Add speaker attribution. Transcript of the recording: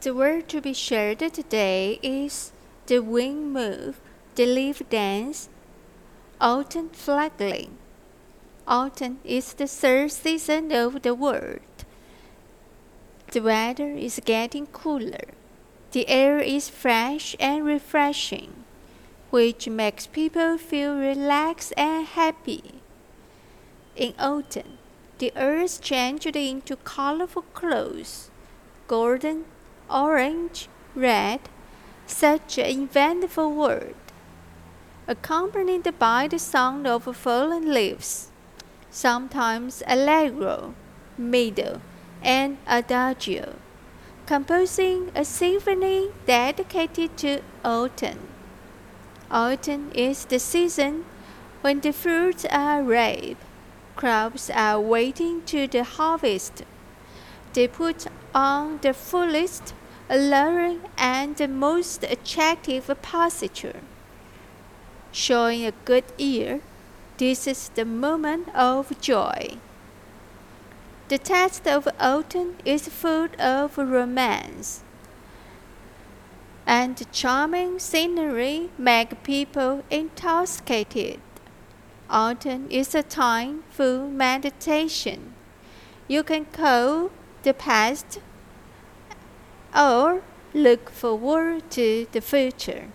Speaker 1: The word to be shared today is the wind move, the leaf dance, autumn flagging. Autumn is the third season of the world. The weather is getting cooler. The air is fresh and refreshing, which makes people feel relaxed and happy. In autumn, the earth changed into colorful clothes golden, orange, red, such an eventful word, accompanied by the sound of falling leaves, sometimes allegro, middle, and adagio, composing a symphony dedicated to autumn. Autumn is the season when the fruits are ripe, crops are waiting to the harvest. They put on the fullest, alluring, and the most attractive posture. Showing a good ear, this is the moment of joy. The text of autumn is full of romance, and charming scenery make people intoxicated. Autumn is a time for meditation. You can call the past or look forward to the future.